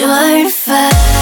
Don't fire